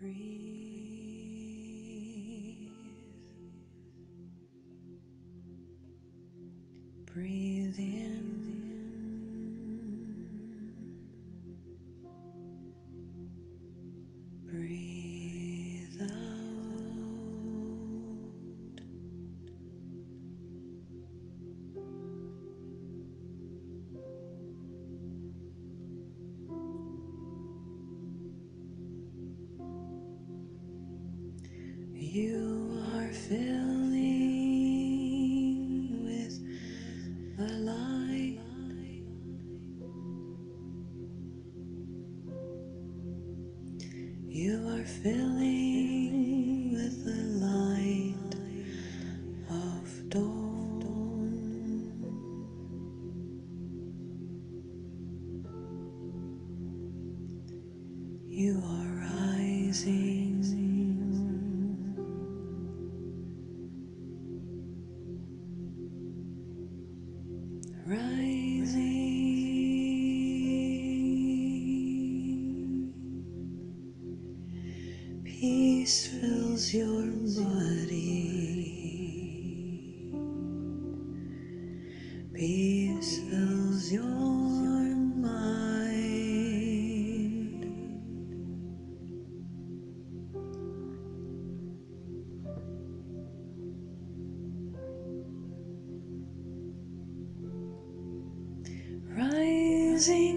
Breathe. Breathe in. You your body. Peace fills your mind. Rising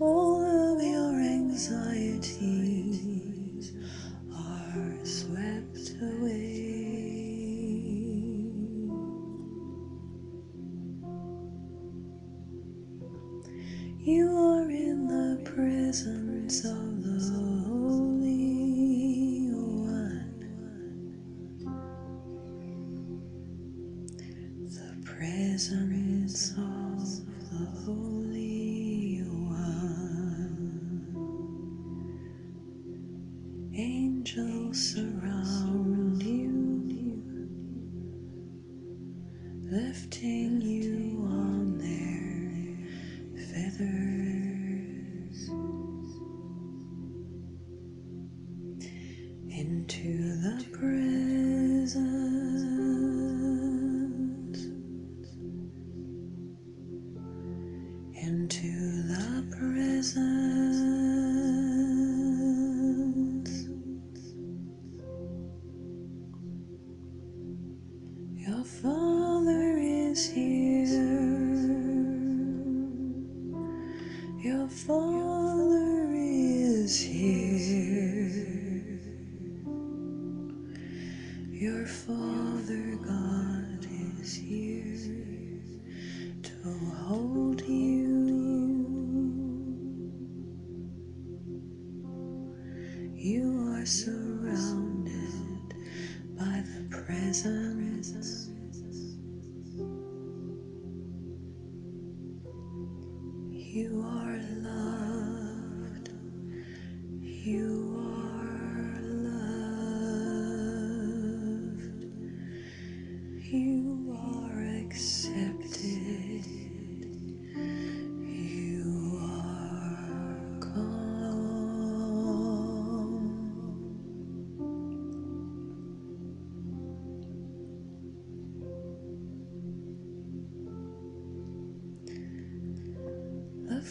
All of your anxieties are swept away. You are in the presence of the Holy One. The presence of Surround you, lifting you on their feathers into the presence, is here. Your Father is here. Your Father God is here to hold you. You are surrounded by the presence.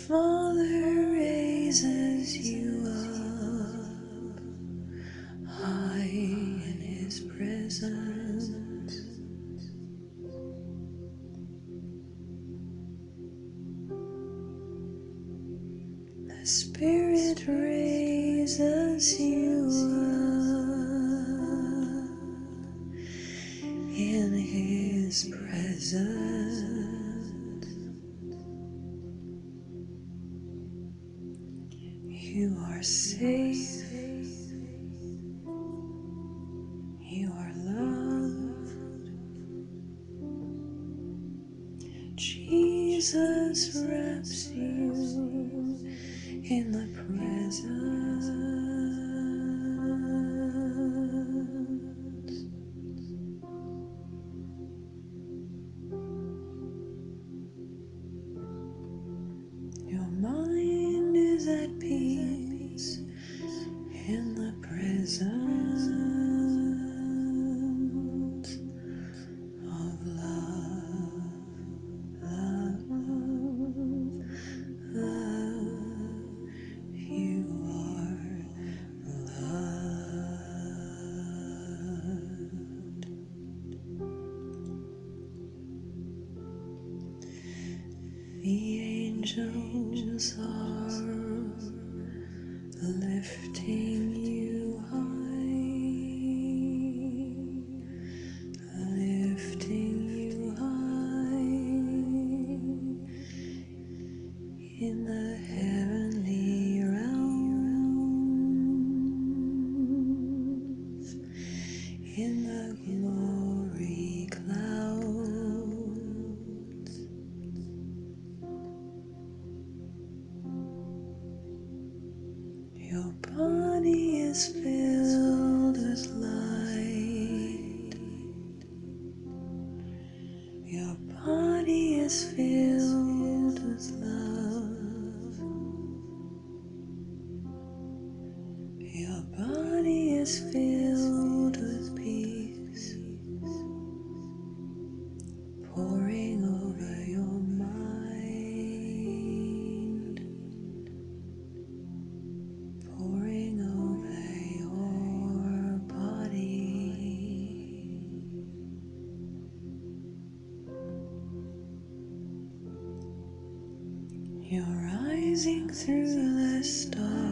Father raises you up high in His presence. The Spirit raises you up You are safe. You are loved. Jesus wraps you in Your body is filled the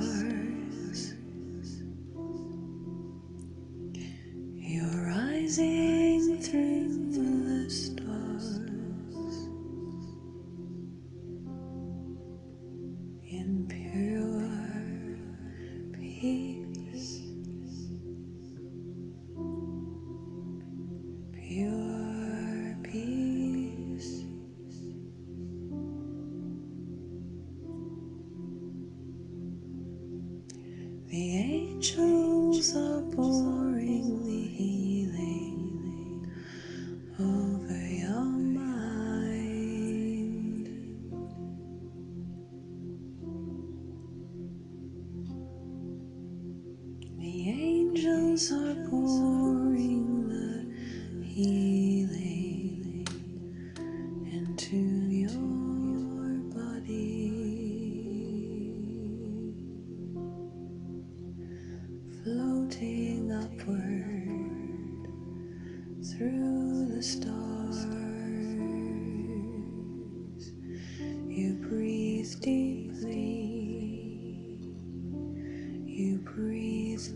angels are pouring healing over your mind. The angels are pouring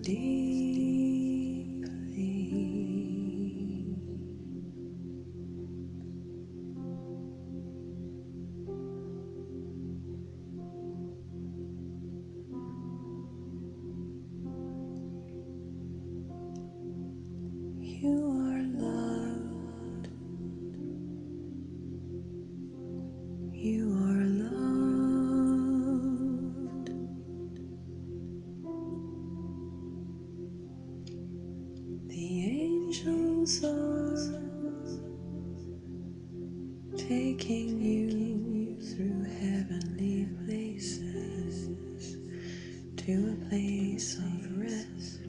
deeply. You are taking you through heavenly places to a place of rest.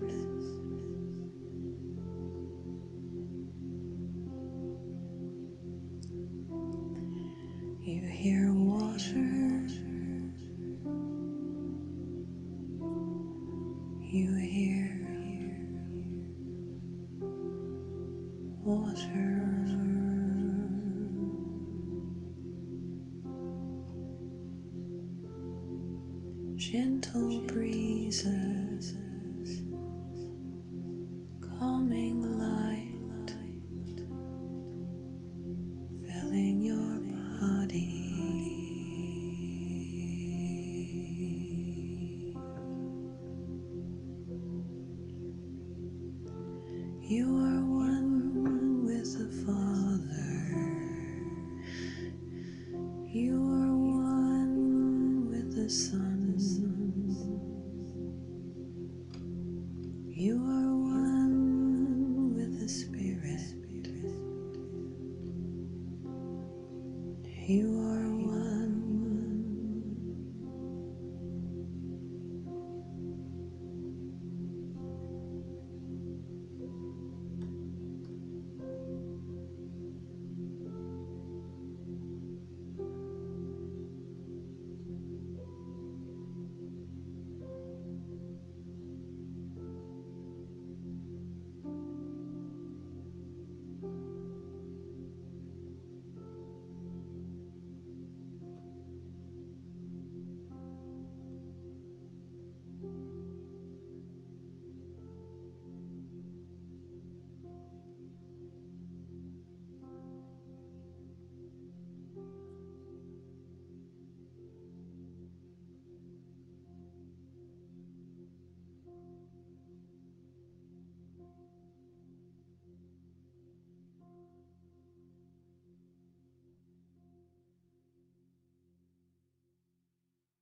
You hear water. You hear water gentle breezes, calming light, filling your body. You are one You are